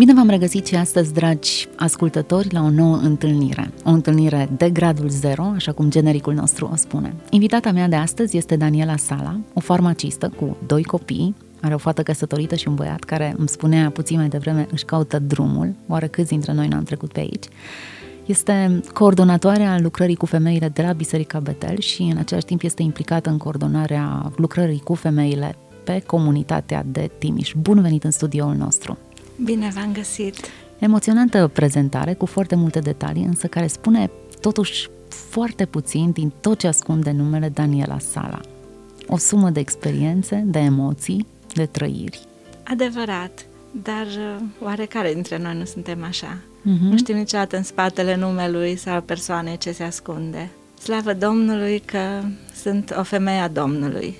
Bine v-am regăsit și astăzi, dragi ascultători, la o nouă întâlnire. O întâlnire de gradul 0, așa cum genericul nostru o spune. Invitata mea de astăzi este Daniela Sala, o farmacistă cu doi copii, are o fată căsătorită și un băiat care îmi spunea puțin mai devreme își caută drumul, oare câți dintre noi n-am trecut pe aici. Este coordonatoarea lucrării cu femeile de la Biserica Betel și în același timp este implicată în coordonarea lucrării cu femeile pe comunitatea de Timiș. Bun venit în studioul nostru! Bine v-am găsit! Emoționantă prezentare cu foarte multe detalii, însă care spune totuși foarte puțin din tot ce ascunde numele Daniela Sala. O sumă de experiențe, de emoții, de trăiri. Adevărat, dar uh, oarecare dintre noi nu suntem așa. Uh-huh. Nu știm niciodată în spatele numelui sau persoanei ce se ascunde. Slavă Domnului că sunt o femeie a Domnului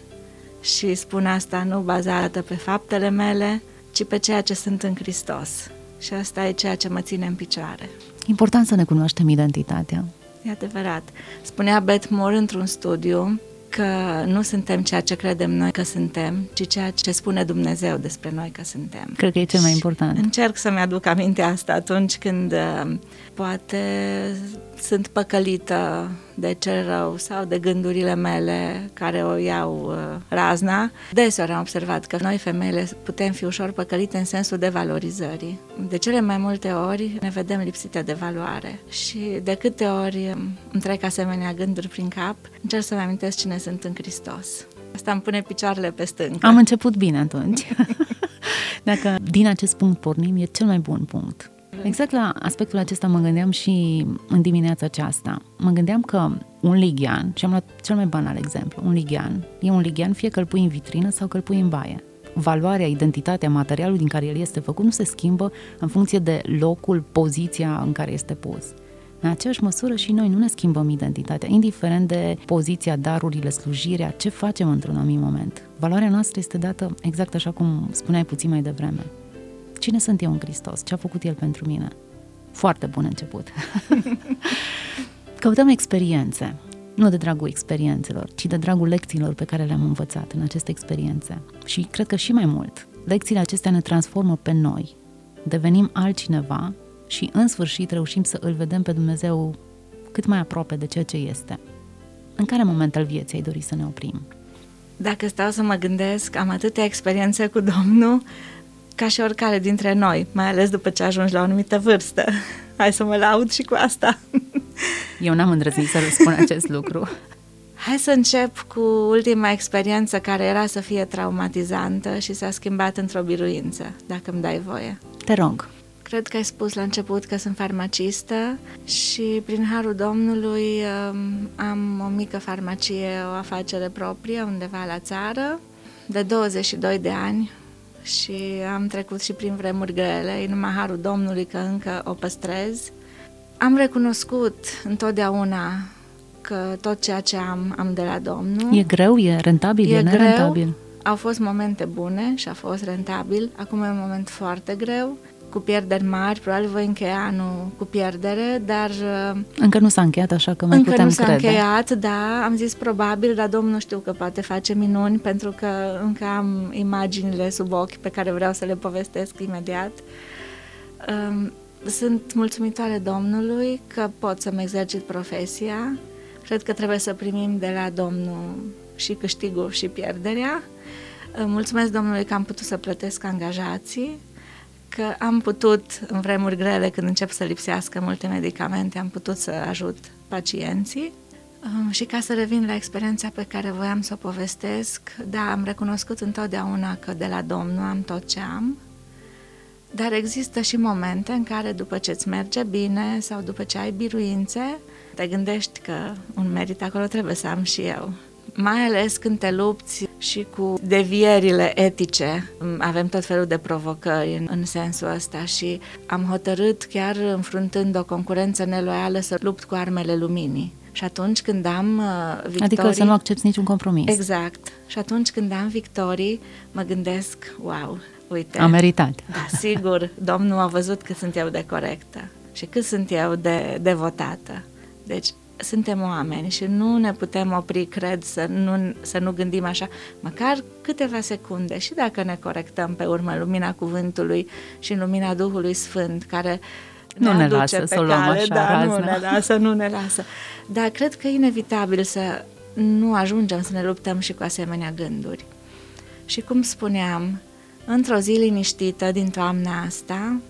și spun asta nu bazată pe faptele mele, ci pe ceea ce sunt în Hristos. Și asta e ceea ce mă ține în picioare. Important să ne cunoaștem identitatea. E adevărat. Spunea Beth Moore într-un studiu că nu suntem ceea ce credem noi că suntem, ci ceea ce spune Dumnezeu despre noi că suntem. Cred că e cel mai important. Și încerc să-mi aduc aminte asta atunci când uh, poate sunt păcălită de cel rău sau de gândurile mele care o iau uh, razna. Deseori am observat că noi femeile putem fi ușor păcălite în sensul de valorizării. De cele mai multe ori ne vedem lipsite de valoare și de câte ori îmi trec asemenea gânduri prin cap, încerc să-mi amintesc cine sunt în Hristos. Asta îmi pune picioarele pe stâncă. Am început bine atunci. Dacă din acest punct pornim, e cel mai bun punct. Exact la aspectul acesta mă gândeam și în dimineața aceasta. Mă gândeam că un lighean, și am luat cel mai banal exemplu, un lighean, e un lighean fie că îl pui în vitrină sau că îl pui în baie. Valoarea, identitatea, materialul din care el este făcut nu se schimbă în funcție de locul, poziția în care este pus. În aceeași măsură și noi nu ne schimbăm identitatea, indiferent de poziția, darurile, slujirea, ce facem într-un anumit moment. Valoarea noastră este dată exact așa cum spuneai puțin mai devreme. Cine sunt eu în Hristos? Ce a făcut El pentru mine? Foarte bun început. Căutăm experiențe, nu de dragul experiențelor, ci de dragul lecțiilor pe care le-am învățat în aceste experiențe. Și cred că și mai mult, lecțiile acestea ne transformă pe noi, devenim altcineva și în sfârșit reușim să îl vedem pe Dumnezeu cât mai aproape de ceea ce este. În care moment al vieții ai dori să ne oprim? Dacă stau să mă gândesc, am atâtea experiențe cu Domnul, ca și oricare dintre noi, mai ales după ce ajungi la o anumită vârstă. Hai să mă laud și cu asta. Eu n-am îndrăznit să răspund acest lucru. Hai să încep cu ultima experiență care era să fie traumatizantă și s-a schimbat într-o biruință, dacă îmi dai voie. Te rog. Cred că ai spus la început că sunt farmacistă și prin harul Domnului um, am o mică farmacie, o afacere proprie undeva la țară. De 22 de ani și am trecut și prin vremuri grele, e numai harul Domnului că încă o păstrez. Am recunoscut întotdeauna că tot ceea ce am, am de la Domnul. E greu? E rentabil? E, e greu. Au fost momente bune și a fost rentabil. Acum e un moment foarte greu cu pierderi mari, probabil voi încheia anul cu pierdere, dar... Uh, încă nu s-a încheiat, așa că mai încă putem nu s-a crede. încheiat, da, am zis probabil, dar Domnul știu că poate face minuni, pentru că încă am imaginile sub ochi pe care vreau să le povestesc imediat. Um, sunt mulțumitoare Domnului că pot să-mi exercit profesia. Cred că trebuie să primim de la Domnul și câștigul și pierderea. Mulțumesc Domnului că am putut să plătesc angajații, că am putut, în vremuri grele, când încep să lipsească multe medicamente, am putut să ajut pacienții. Um, și ca să revin la experiența pe care voiam să o povestesc, da, am recunoscut întotdeauna că de la Domnul am tot ce am, dar există și momente în care după ce îți merge bine sau după ce ai biruințe, te gândești că un merit acolo trebuie să am și eu mai ales când te lupți și cu devierile etice. Avem tot felul de provocări în, în sensul ăsta și am hotărât, chiar înfruntând o concurență neloială, să lupt cu armele luminii. Și atunci când am uh, victorii... Adică să nu accepti niciun compromis. Exact. Și atunci când am victorii, mă gândesc, wow, uite... A meritat. Da, sigur, Domnul a văzut că sunt eu de corectă și cât sunt eu de devotată. Deci suntem oameni și nu ne putem opri, cred, să nu, să nu gândim așa, măcar câteva secunde și dacă ne corectăm pe urmă lumina cuvântului și lumina Duhului Sfânt, care nu ne, ne lasă să o luăm așa da, razna. nu ne lasă, nu ne lasă. Dar cred că e inevitabil să nu ajungem să ne luptăm și cu asemenea gânduri. Și cum spuneam, într-o zi liniștită din toamna asta,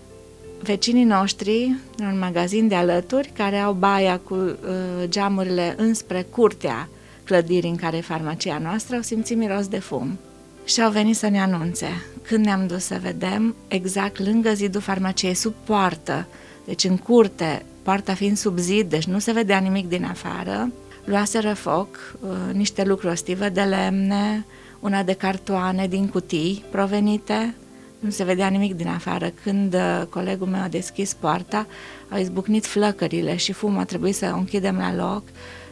vecinii noștri, un magazin de alături, care au baia cu uh, geamurile înspre curtea clădirii în care e farmacia noastră, au simțit miros de fum și au venit să ne anunțe. Când ne-am dus să vedem, exact lângă zidul farmaciei, sub poartă, deci în curte, poarta fiind sub zid, deci nu se vedea nimic din afară, luaseră foc, uh, niște lucruri stivă de lemne, una de cartoane din cutii provenite, nu se vedea nimic din afară. Când uh, colegul meu a deschis poarta, au izbucnit flăcările și fumul a trebuit să o închidem la loc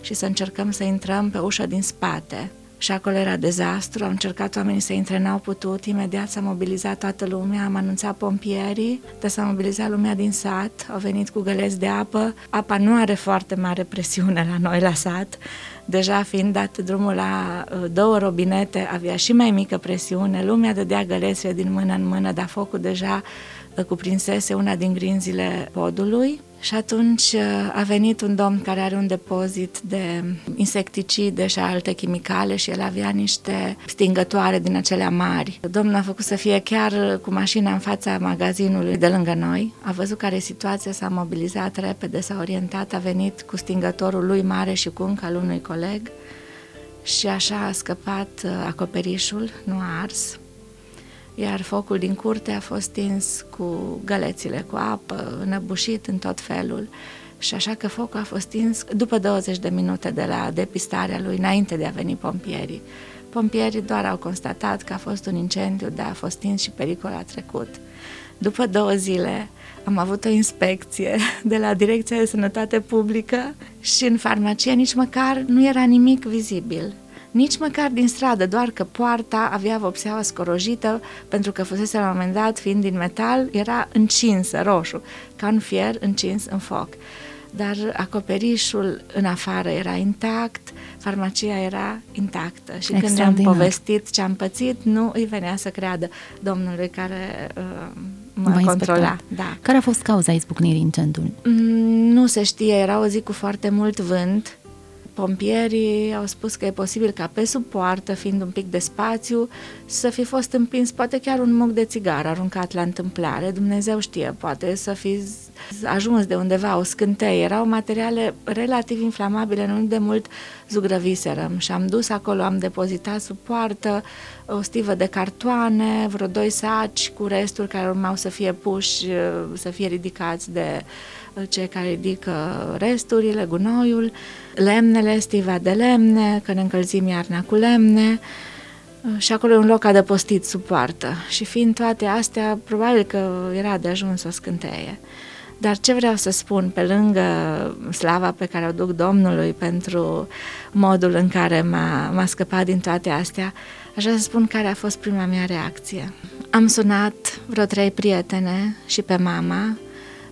și să încercăm să intrăm pe ușa din spate. Și acolo era dezastru, au încercat oamenii să intre, n-au putut, imediat s-a mobilizat toată lumea, am anunțat pompierii, dar s-a mobilizat lumea din sat, au venit cu găleți de apă, apa nu are foarte mare presiune la noi la sat, deja fiind dat drumul la uh, două robinete, avea și mai mică presiune, lumea dădea gălețile din mână în mână, dar focul deja uh, cuprinsese una din grinzile podului și atunci uh, a venit un domn care are un depozit de insecticide și alte chimicale și el avea niște stingătoare din acelea mari. Domnul a făcut să fie chiar cu mașina în fața magazinului de lângă noi. A văzut care e situația, s-a mobilizat repede, s-a orientat, a venit cu stingătorul lui mare și cu încă al unui coleg și așa a scăpat uh, acoperișul, nu a ars iar focul din curte a fost stins cu gălețile cu apă, înăbușit în tot felul. Și așa că focul a fost stins după 20 de minute de la depistarea lui, înainte de a veni pompierii. Pompierii doar au constatat că a fost un incendiu, dar a fost stins și pericol a trecut. După două zile am avut o inspecție de la Direcția de Sănătate Publică și în farmacie nici măcar nu era nimic vizibil nici măcar din stradă, doar că poarta avea vopseaua scorojită pentru că fusese la un moment dat, fiind din metal, era încinsă, roșu, ca un fier încins în foc. Dar acoperișul în afară era intact, farmacia era intactă și când ne-am povestit ce am pățit, nu îi venea să creadă domnului care uh, mă controla. Da. Care a fost cauza izbucnirii incendiului? Mm, nu se știe, era o zi cu foarte mult vânt, Pompierii au spus că e posibil ca pe sub poartă, fiind un pic de spațiu, să fi fost împins poate chiar un muc de țigară aruncat la întâmplare. Dumnezeu știe, poate să fi ajuns de undeva o scânteie. Erau materiale relativ inflamabile, nu de mult zugrăviserăm și am dus acolo, am depozitat sub poartă o stivă de cartoane, vreo doi saci cu resturi care urmau să fie puși, să fie ridicați de cei care ridică resturile, gunoiul, lemnele, stiva de lemne, că ne încălzim iarna cu lemne și acolo e un loc adăpostit sub poartă și fiind toate astea, probabil că era de ajuns o scânteie. Dar ce vreau să spun, pe lângă slava pe care o duc Domnului pentru modul în care m-a, m-a scăpat din toate astea, aș vrea să spun care a fost prima mea reacție. Am sunat vreo trei prietene și pe mama,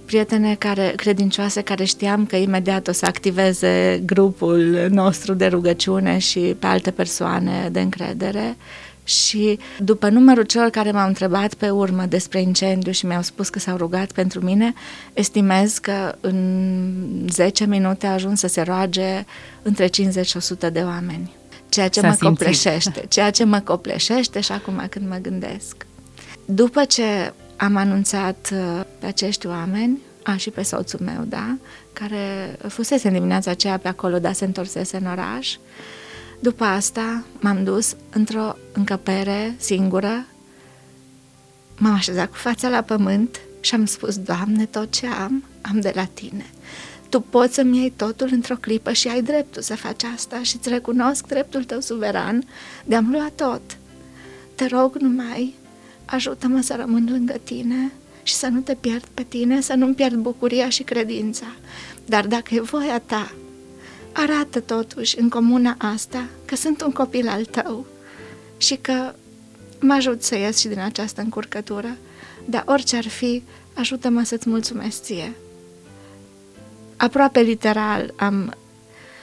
prietene care, credincioase care știam că imediat o să activeze grupul nostru de rugăciune și pe alte persoane de încredere și după numărul celor care m-au întrebat pe urmă despre incendiu și mi-au spus că s-au rugat pentru mine, estimez că în 10 minute a ajuns să se roage între 50 și 100 de oameni. Ceea ce S-a mă simțit. copleșește, ceea ce mă copleșește și acum când mă gândesc. După ce am anunțat uh, pe acești oameni, a, și pe soțul meu, da, care fusese în dimineața aceea pe acolo, dar se întorsese în oraș. După asta m-am dus într-o încăpere singură, m-am așezat cu fața la pământ și am spus, Doamne, tot ce am, am de la Tine. Tu poți să-mi iei totul într-o clipă și ai dreptul să faci asta și îți recunosc dreptul tău suveran de a-mi lua tot. Te rog numai ajută-mă să rămân lângă tine și să nu te pierd pe tine, să nu-mi pierd bucuria și credința. Dar dacă e voia ta, arată totuși în comuna asta că sunt un copil al tău și că mă ajut să ies și din această încurcătură, dar orice ar fi, ajută-mă să-ți mulțumesc ție. Aproape literal am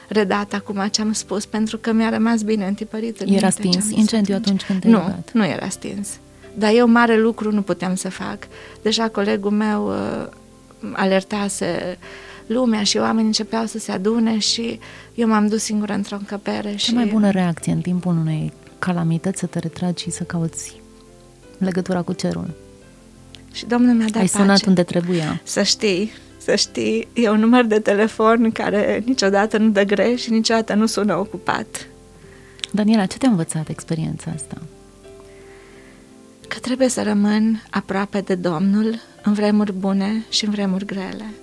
redat acum ce am spus, pentru că mi-a rămas bine întipărit în Era stins incendiu atunci când te-ai Nu, rugat. nu era stins. Dar eu mare lucru nu puteam să fac. Deja colegul meu uh, alertase lumea și oamenii începeau să se adune și eu m-am dus singură într-o încăpere. Cea și... mai bună reacție în timpul unei calamități să te retragi și să cauți legătura cu cerul. Și Domnul mi-a dat Ai sunat pace. unde trebuia. Să știi, să știi, e un număr de telefon care niciodată nu dă greș și niciodată nu sună ocupat. Daniela, ce te-a învățat experiența asta? Că trebuie să rămân aproape de Domnul în vremuri bune și în vremuri grele.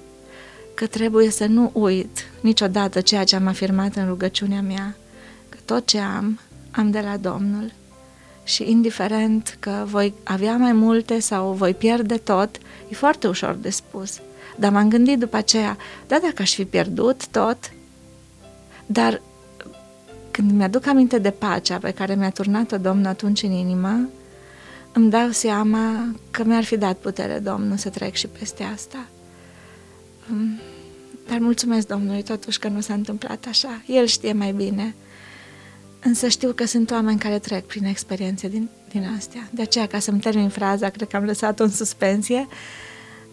Că trebuie să nu uit niciodată ceea ce am afirmat în rugăciunea mea, că tot ce am, am de la Domnul. Și indiferent că voi avea mai multe sau voi pierde tot, e foarte ușor de spus. Dar m-am gândit după aceea, da, dacă aș fi pierdut tot, dar când mi-aduc aminte de pacea pe care mi-a turnat-o Domnul atunci în inimă, îmi dau seama că mi-ar fi dat putere Domnul să trec și peste asta. Mm, Dar mulțumesc Domnului totuși că nu s-a întâmplat așa. El știe mai bine. Însă știu că sunt oameni care trec prin experiențe din, din astea. De aceea, ca să-mi termin fraza, cred că am lăsat-o în suspensie,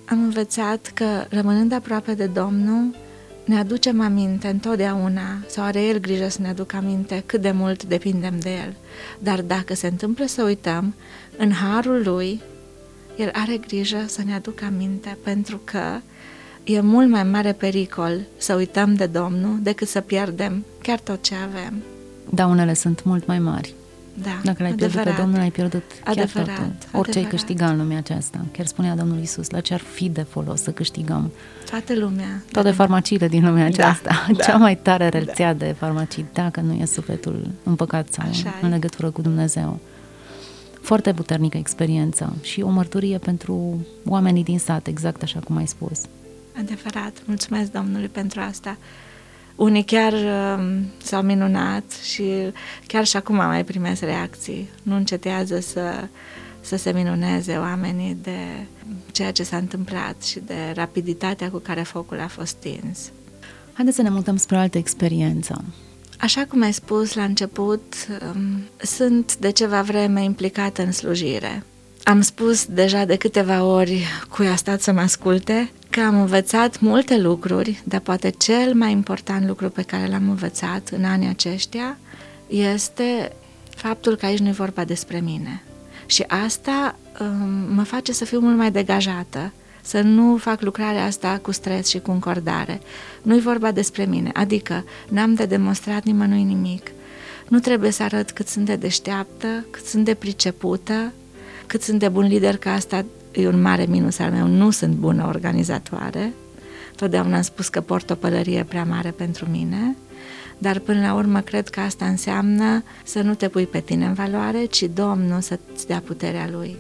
am învățat că rămânând aproape de Domnul, ne aducem aminte întotdeauna, sau are El grijă să ne aducă aminte cât de mult depindem de El. Dar dacă se întâmplă să uităm, în harul Lui, El are grijă să ne aducă aminte, pentru că e mult mai mare pericol să uităm de Domnul decât să pierdem chiar tot ce avem. Daunele sunt mult mai mari. Da, Dacă l-ai pierdut pe adevărat. Domnul, ai pierdut chiar Adevărat, totul. Orice ai adevărat. câștiga în lumea aceasta. Chiar spunea Domnul Isus, la ce ar fi de folos să câștigăm Toată lumea. toate farmaciile din lumea Da, aceasta. da. Cea mai tare rețea de farmacii, dacă nu e sufletul împăcat sau Așa în e. legătură cu Dumnezeu. Foarte puternică experiență și o mărturie pentru oamenii din sat, exact așa cum ai spus. Adevărat, mulțumesc Domnului pentru asta. Unii chiar uh, s-au minunat și chiar și acum mai primesc reacții. Nu încetează să, să se minuneze oamenii de ceea ce s-a întâmplat și de rapiditatea cu care focul a fost stins. Haideți să ne mutăm spre o altă experiență. Așa cum ai spus la început, um, sunt de ceva vreme implicată în slujire. Am spus deja de câteva ori cui a stat să mă asculte că am învățat multe lucruri, dar poate cel mai important lucru pe care l-am învățat în anii aceștia este faptul că aici nu e vorba despre mine. Și asta um, mă face să fiu mult mai degajată, să nu fac lucrarea asta cu stres și cu încordare. Nu-i vorba despre mine, adică n-am de demonstrat nimănui nimic. Nu trebuie să arăt cât sunt de deșteaptă, cât sunt de pricepută, cât sunt de bun lider, că asta e un mare minus al meu. Nu sunt bună organizatoare. Totdeauna am spus că port o pălărie prea mare pentru mine, dar până la urmă cred că asta înseamnă să nu te pui pe tine în valoare, ci Domnul să-ți dea puterea Lui.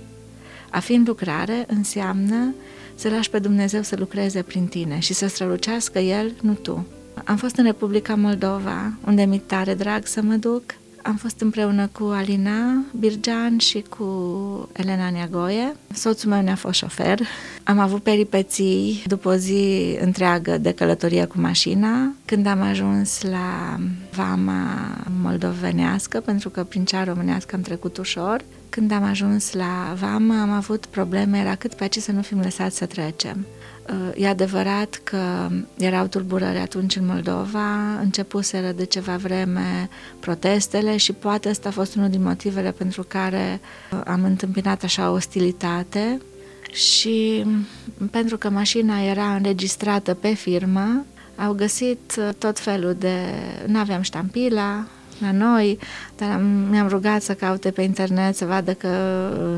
A fi în lucrare înseamnă să lași pe Dumnezeu să lucreze prin tine și să strălucească El, nu tu. Am fost în Republica Moldova, unde mi tare drag să mă duc. Am fost împreună cu Alina Birgean și cu Elena Neagoie. Soțul meu ne-a fost șofer. Am avut peripeții după o zi întreagă de călătorie cu mașina. Când am ajuns la vama moldovenească, pentru că prin cea românească am trecut ușor, când am ajuns la vamă am avut probleme, era cât pe aici să nu fim lăsați să trecem. E adevărat că erau tulburări atunci în Moldova, începuseră de ceva vreme protestele și poate ăsta a fost unul din motivele pentru care am întâmpinat așa ostilitate și pentru că mașina era înregistrată pe firmă, au găsit tot felul de... nu aveam ștampila, la noi, dar am, mi-am rugat să caute pe internet să vadă că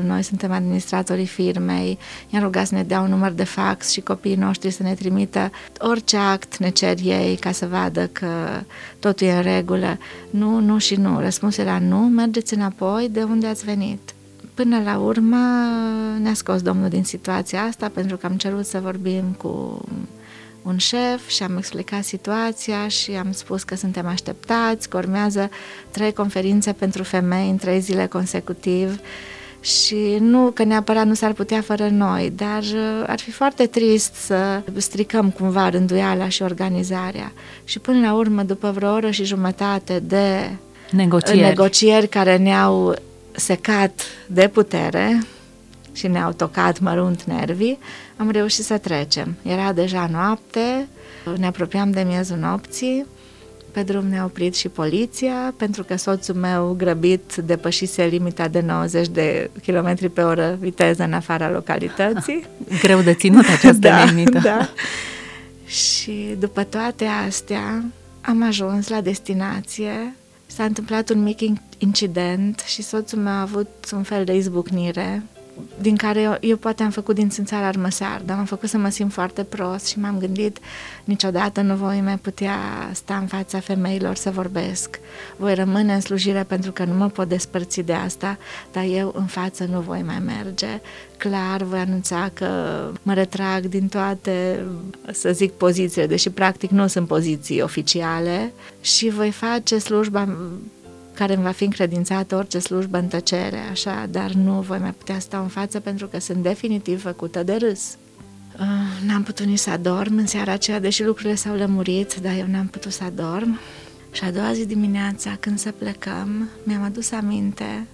noi suntem administratorii firmei, i-am rugat să ne dea un număr de fax și copiii noștri să ne trimită orice act ne cer ei ca să vadă că totul e în regulă. Nu, nu și nu. Răspunsul era nu, mergeți înapoi de unde ați venit. Până la urmă ne-a scos Domnul din situația asta pentru că am cerut să vorbim cu un șef și am explicat situația și am spus că suntem așteptați, că urmează trei conferințe pentru femei în trei zile consecutiv și nu că neapărat nu s-ar putea fără noi, dar uh, ar fi foarte trist să stricăm cumva rânduiala și organizarea. Și până la urmă, după vreo oră și jumătate de negocieri, negocieri care ne-au secat de putere și ne-au tocat mărunt nervii, am reușit să trecem. Era deja noapte, ne apropiam de miezul nopții, pe drum ne-a oprit și poliția, pentru că soțul meu grăbit depășise limita de 90 de km pe oră viteză în afara localității. Greu de ținut această da, limită. Da. Și după toate astea am ajuns la destinație. S-a întâmplat un mic incident și soțul meu a avut un fel de izbucnire din care eu, eu poate am făcut din țânțar armăsar, dar m-am făcut să mă simt foarte prost și m-am gândit niciodată nu voi mai putea sta în fața femeilor să vorbesc. Voi rămâne în slujire pentru că nu mă pot despărți de asta, dar eu în față nu voi mai merge. Clar voi anunța că mă retrag din toate, să zic, pozițiile, deși practic nu sunt poziții oficiale și voi face slujba care îmi va fi încredințată orice slujbă în tăcere, așa, dar nu voi mai putea sta în față pentru că sunt definitiv făcută de râs. Uh, n-am putut nici să adorm în seara aceea, deși lucrurile s-au lămurit, dar eu n-am putut să adorm. Și a doua zi dimineața, când să plecăm, mi-am adus aminte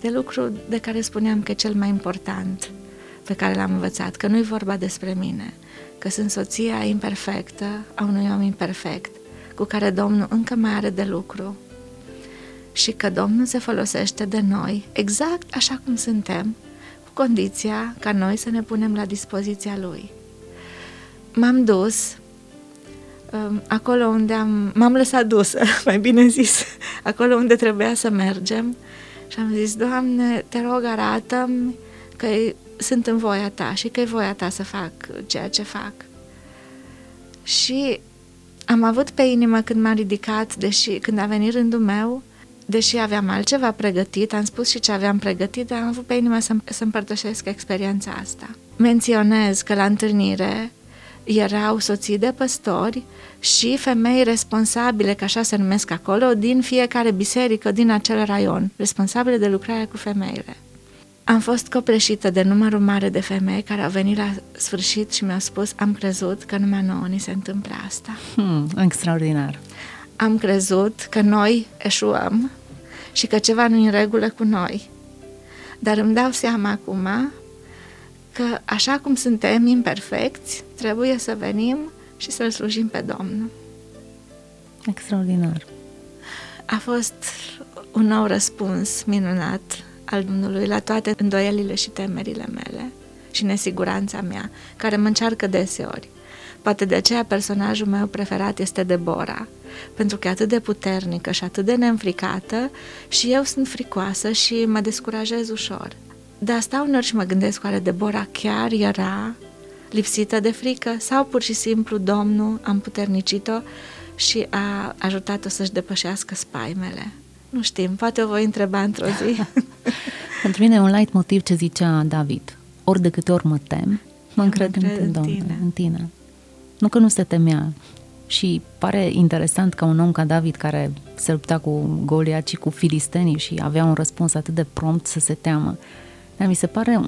de lucru de care spuneam că e cel mai important pe care l-am învățat, că nu-i vorba despre mine, că sunt soția imperfectă a unui om imperfect, cu care Domnul încă mai are de lucru și că Domnul se folosește de noi exact așa cum suntem, cu condiția ca noi să ne punem la dispoziția Lui. M-am dus um, acolo unde am... m-am lăsat dusă, mai bine zis, acolo unde trebuia să mergem și am zis, Doamne, te rog, arată-mi că sunt în voia Ta și că e voia Ta să fac ceea ce fac. Și am avut pe inimă când m-am ridicat, deși când a venit rândul meu, deși aveam altceva pregătit, am spus și ce aveam pregătit, dar am avut pe inimă să, să împărtășesc experiența asta. Menționez că la întâlnire erau soții de păstori și femei responsabile, că așa se numesc acolo, din fiecare biserică din acel raion, responsabile de lucrare cu femeile. Am fost copleșită de numărul mare de femei care au venit la sfârșit și mi-au spus am crezut că numai nouă ni se întâmplă asta. Hmm, extraordinar am crezut că noi eșuăm și că ceva nu e în regulă cu noi. Dar îmi dau seama acum că așa cum suntem imperfecți, trebuie să venim și să-L slujim pe Domnul. Extraordinar. A fost un nou răspuns minunat al Domnului la toate îndoielile și temerile mele și nesiguranța mea, care mă încearcă deseori. Poate de aceea personajul meu preferat este Deborah, pentru că e atât de puternică și atât de neînfricată și eu sunt fricoasă și mă descurajez ușor. Dar stau uneori și mă gândesc, oare Deborah chiar era lipsită de frică sau pur și simplu Domnul a împuternicit-o și a ajutat-o să-și depășească spaimele. Nu știm, poate o voi întreba într-o zi. Pentru mine e un light motiv ce zicea David. Ori de câte ori mă tem, mă încred în, în, tine. în tine. Nu că nu se temea. Și pare interesant că un om ca David, care se lupta cu Goliat și cu filistenii și avea un răspuns atât de prompt să se teamă. Dar mi se pare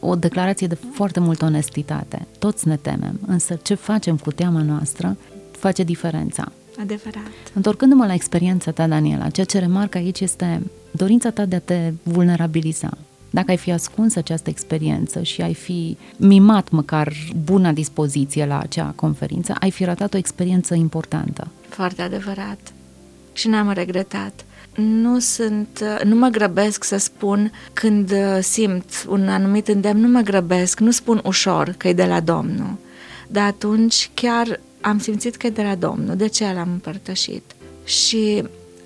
o declarație de foarte multă onestitate. Toți ne temem, însă ce facem cu teama noastră face diferența. Adevărat. Întorcându-mă la experiența ta, Daniela, ceea ce remarc aici este dorința ta de a te vulnerabiliza, dacă ai fi ascuns această experiență și ai fi mimat măcar buna dispoziție la acea conferință, ai fi ratat o experiență importantă. Foarte adevărat. Și n-am regretat. Nu sunt, nu mă grăbesc să spun când simt un anumit îndemn, nu mă grăbesc, nu spun ușor că e de la Domnul. Dar atunci chiar am simțit că e de la Domnul, de ce l-am împărtășit. Și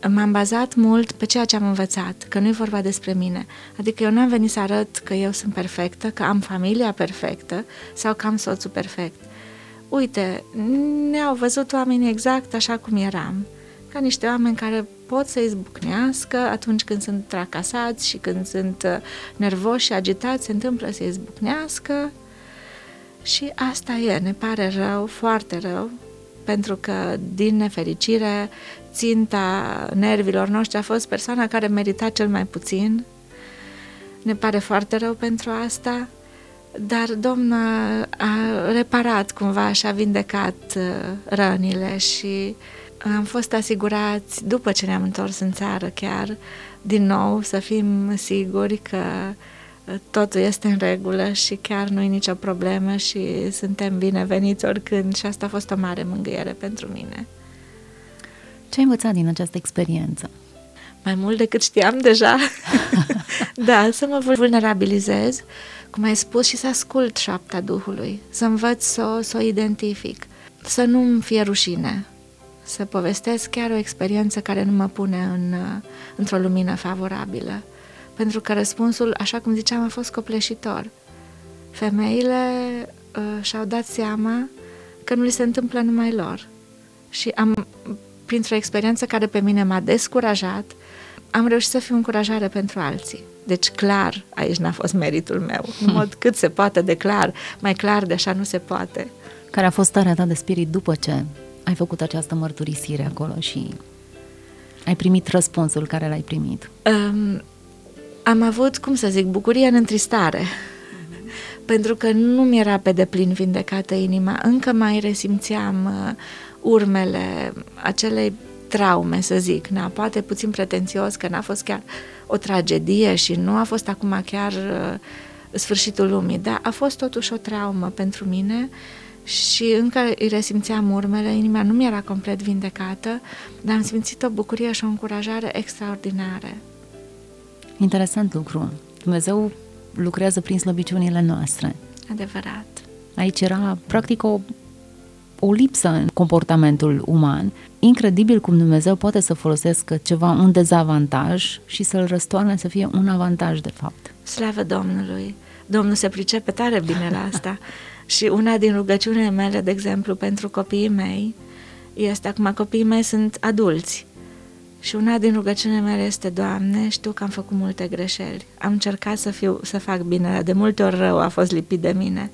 m-am bazat mult pe ceea ce am învățat, că nu e vorba despre mine. Adică eu n-am venit să arăt că eu sunt perfectă, că am familia perfectă sau că am soțul perfect. Uite, ne-au văzut oamenii exact așa cum eram, ca niște oameni care pot să izbucnească atunci când sunt tracasați și când sunt uh, nervoși și agitați, se întâmplă să izbucnească și asta e, ne pare rău, foarte rău, pentru că, din nefericire, ținta nervilor noștri a fost persoana care merita cel mai puțin, Ne pare foarte rău pentru asta, dar Domnul a reparat cumva și a vindecat uh, rănile și am fost asigurați, după ce ne-am întors în țară chiar, din nou să fim siguri că uh, totul este în regulă și chiar nu e nicio problemă și suntem bineveniți oricând și asta a fost o mare mângâiere pentru mine. Ce ai învățat din această experiență? Mai mult decât știam deja. da, să mă vulnerabilizez, cum ai spus, și să ascult șapta Duhului, să învăț să, să o identific, să nu-mi fie rușine, să povestesc chiar o experiență care nu mă pune în, într-o lumină favorabilă. Pentru că răspunsul, așa cum ziceam, a fost copleșitor. Femeile uh, și-au dat seama că nu li se întâmplă numai lor. Și am, printr-o experiență care pe mine m-a descurajat, am reușit să fiu încurajare pentru alții. Deci clar, aici n-a fost meritul meu. În mod cât se poate de clar, mai clar de așa nu se poate. Care a fost starea ta de spirit după ce ai făcut această mărturisire acolo și ai primit răspunsul care l-ai primit? Um, am avut, cum să zic, bucurie în întristare. Pentru că nu mi era pe deplin vindecată inima. Încă mai resimțeam uh, urmele acelei traume, să zic, na, poate puțin pretențios că n-a fost chiar o tragedie și nu a fost acum chiar uh, sfârșitul lumii, dar a fost totuși o traumă pentru mine și încă îi resimțeam urmele, inima nu mi era complet vindecată, dar am simțit o bucurie și o încurajare extraordinare. Interesant lucru. Dumnezeu lucrează prin slăbiciunile noastre. Adevărat. Aici era practic o o lipsă în comportamentul uman. Incredibil cum Dumnezeu poate să folosească ceva, un dezavantaj și să-l răstoarne să fie un avantaj de fapt. Slavă Domnului! Domnul se pricepe tare bine la asta. și una din rugăciunile mele, de exemplu, pentru copiii mei, este acum copiii mei sunt adulți. Și una din rugăciunile mele este, Doamne, știu că am făcut multe greșeli. Am încercat să, fiu, să fac bine, de multe ori rău a fost lipit de mine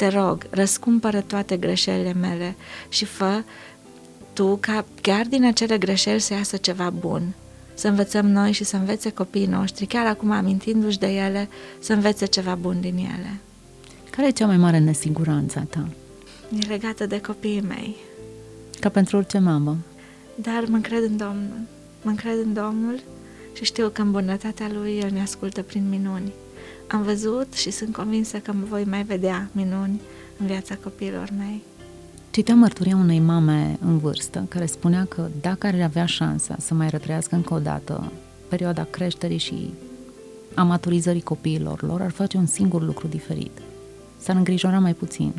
te rog, răscumpără toate greșelile mele și fă tu ca chiar din acele greșeli să iasă ceva bun. Să învățăm noi și să învețe copiii noștri, chiar acum amintindu-și de ele, să învețe ceva bun din ele. Care e cea mai mare nesiguranță ta? E legată de copiii mei. Ca pentru orice mamă. Dar mă încred în Domnul. Mă încred în Domnul și știu că în bunătatea Lui El ne ascultă prin minuni am văzut și sunt convinsă că mă voi mai vedea minuni în viața copiilor mei. Citeam mărturia unei mame în vârstă care spunea că dacă ar avea șansa să mai rătrăiască încă o dată perioada creșterii și a maturizării copiilor lor, ar face un singur lucru diferit. S-ar îngrijora mai puțin.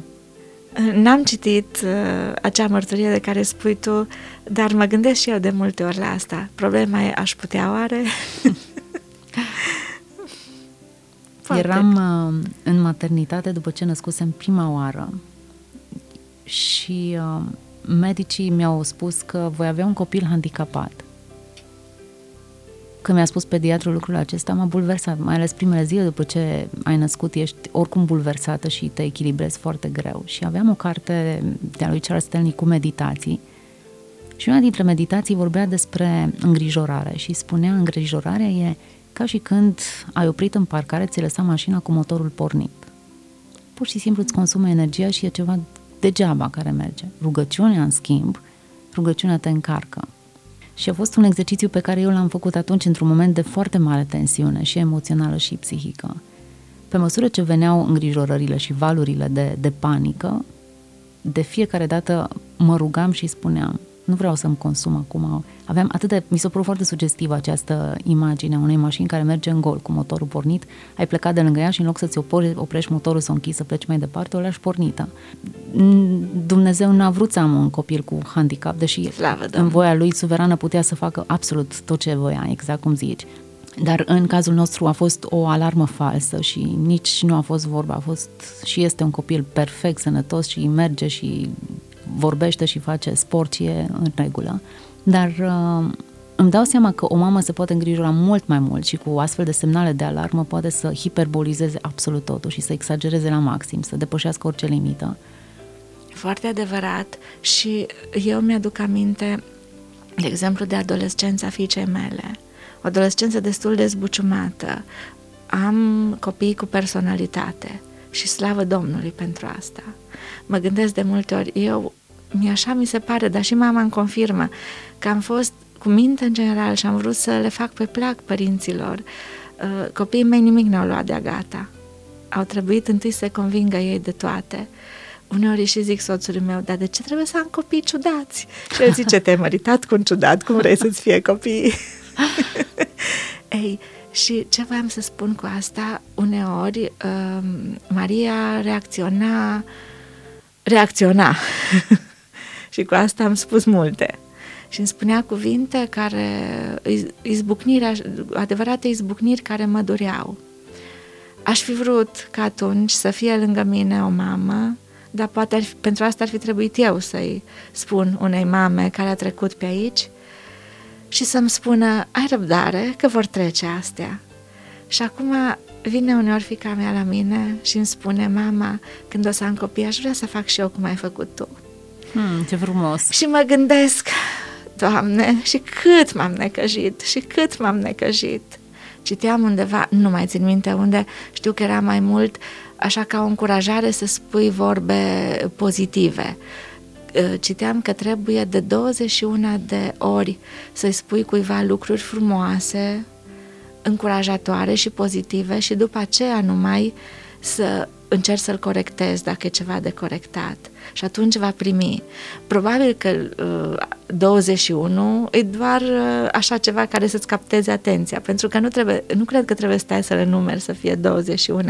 N-am citit uh, acea mărturie de care spui tu, dar mă gândesc și eu de multe ori la asta. Problema e, aș putea oare? Foarte. Eram uh, în maternitate după ce născusem prima oară și uh, medicii mi-au spus că voi avea un copil handicapat. Când mi-a spus pediatrul lucrul acesta, m-a bulversat, mai ales primele zile după ce ai născut, ești oricum bulversată și te echilibrezi foarte greu. Și aveam o carte de-a lui Charles Stanley cu meditații și una dintre meditații vorbea despre îngrijorare și spunea îngrijorarea e ca și când ai oprit în parcare, ți lăsa mașina cu motorul pornit. Pur și simplu îți consumă energia și e ceva degeaba care merge. Rugăciunea, în schimb, rugăciunea te încarcă. Și a fost un exercițiu pe care eu l-am făcut atunci într-un moment de foarte mare tensiune și emoțională și psihică. Pe măsură ce veneau îngrijorările și valurile de, de panică, de fiecare dată mă rugam și spuneam, nu vreau să-mi consum acum. Aveam atât de, mi s-a părut foarte sugestivă această imagine a unei mașini care merge în gol cu motorul pornit, ai plecat de lângă ea și în loc să-ți opori, oprești motorul să o închizi, să pleci mai departe, o lași pornită. Dumnezeu n-a vrut să am un copil cu handicap, deși Slavă, în voia lui suverană putea să facă absolut tot ce voia, exact cum zici. Dar în cazul nostru a fost o alarmă falsă și nici nu a fost vorba, a fost și este un copil perfect, sănătos și merge și vorbește și face sport și e în regulă. Dar uh, îmi dau seama că o mamă se poate îngrijora mult mai mult și cu astfel de semnale de alarmă poate să hiperbolizeze absolut totul și să exagereze la maxim, să depășească orice limită. Foarte adevărat și eu mi-aduc aminte, de exemplu, de adolescența fiicei mele. O adolescență destul de zbuciumată, am copii cu personalitate și slavă Domnului pentru asta. Mă gândesc de multe ori, eu, mi așa mi se pare, dar și mama îmi confirmă, că am fost cu minte în general și am vrut să le fac pe plac părinților. Uh, copiii mei nimic n-au luat de-a gata. Au trebuit întâi să convingă ei de toate. Uneori și zic soțului meu, dar de ce trebuie să am copii ciudați? Și el zice, te-ai măritat cu un ciudat, cum vrei să-ți fie copii? Ei, și ce voiam să spun cu asta, uneori uh, Maria reacționa, reacționa. și cu asta am spus multe. Și îmi spunea cuvinte care, izbucnirea, adevărate izbucniri care mă dureau. Aș fi vrut ca atunci să fie lângă mine o mamă, dar poate ar fi, pentru asta ar fi trebuit eu să-i spun unei mame care a trecut pe aici și să-mi spună, ai răbdare că vor trece astea. Și acum vine uneori fica mea la mine și îmi spune, mama, când o să am copii, aș vrea să fac și eu cum ai făcut tu. Hmm, ce frumos! Și mă gândesc, Doamne, și cât m-am necăjit, și cât m-am necăjit. Citeam undeva, nu mai țin minte unde, știu că era mai mult așa ca o încurajare să spui vorbe pozitive. Uh, citeam că trebuie de 21 de ori să-i spui cuiva lucruri frumoase, încurajatoare și pozitive și după aceea numai să încerci să-l corectezi dacă e ceva de corectat și atunci va primi. Probabil că uh, 21 e doar uh, așa ceva care să-ți capteze atenția, pentru că nu, trebuie, nu cred că trebuie să stai să le numeri să fie 21,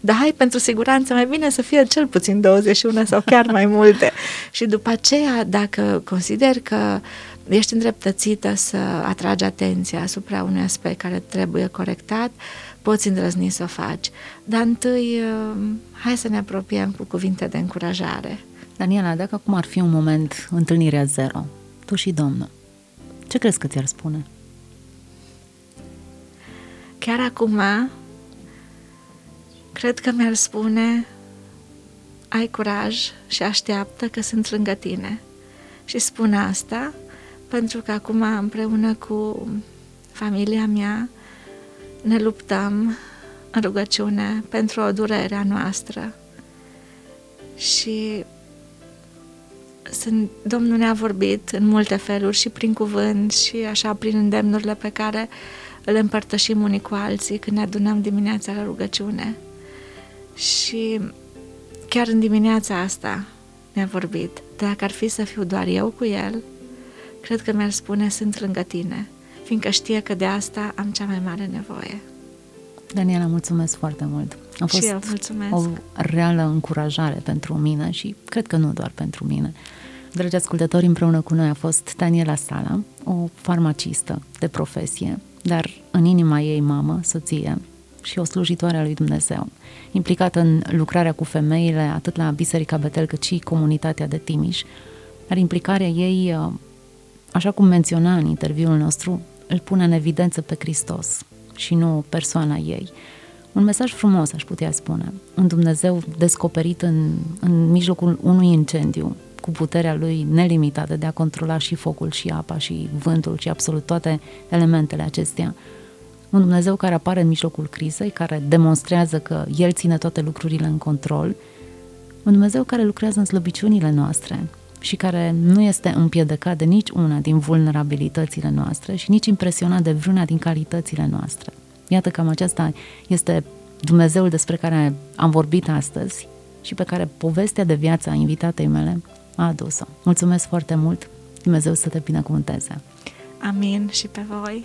dar hai pentru siguranță mai bine să fie cel puțin 21 sau chiar mai multe. și după aceea, dacă consider că ești îndreptățită să atragi atenția asupra unui aspect care trebuie corectat, poți îndrăzni să o faci. Dar întâi, uh, hai să ne apropiem cu cuvinte de încurajare. Daniela, dacă acum ar fi un moment, întâlnirea zero, tu și Domnul, ce crezi că ți-ar spune? Chiar acum, cred că mi-ar spune ai curaj și așteaptă că sunt lângă tine. Și spun asta pentru că acum împreună cu familia mea ne luptăm în rugăciune pentru o durere a noastră. Și sunt, Domnul ne-a vorbit în multe feluri și prin cuvânt și așa prin îndemnurile pe care le împărtășim unii cu alții când ne adunăm dimineața la rugăciune. Și chiar în dimineața asta mi-a vorbit. Dacă ar fi să fiu doar eu cu el, cred că mi-ar spune sunt lângă tine, fiindcă știe că de asta am cea mai mare nevoie. Daniela, mulțumesc foarte mult. A fost și eu, mulțumesc. o reală încurajare pentru mine și cred că nu doar pentru mine. Dragi ascultători, împreună cu noi a fost Daniela Sala, o farmacistă de profesie, dar în inima ei mamă, soție și o slujitoare a lui Dumnezeu, implicată în lucrarea cu femeile atât la Biserica Betel cât și comunitatea de Timiș, dar implicarea ei, așa cum menționa în interviul nostru, îl pune în evidență pe Hristos și nu persoana ei. Un mesaj frumos, aș putea spune. Un Dumnezeu descoperit în, în mijlocul unui incendiu, cu puterea lui nelimitată de a controla și focul și apa și vântul și absolut toate elementele acestea. Un Dumnezeu care apare în mijlocul crizei, care demonstrează că El ține toate lucrurile în control. Un Dumnezeu care lucrează în slăbiciunile noastre și care nu este împiedicat de nici una din vulnerabilitățile noastre și nici impresionat de vreuna din calitățile noastre. Iată cam aceasta este Dumnezeul despre care am vorbit astăzi și pe care povestea de viață a invitatei mele a adus-o. Mulțumesc foarte mult! Dumnezeu să te binecuvânteze! Amin și pe voi!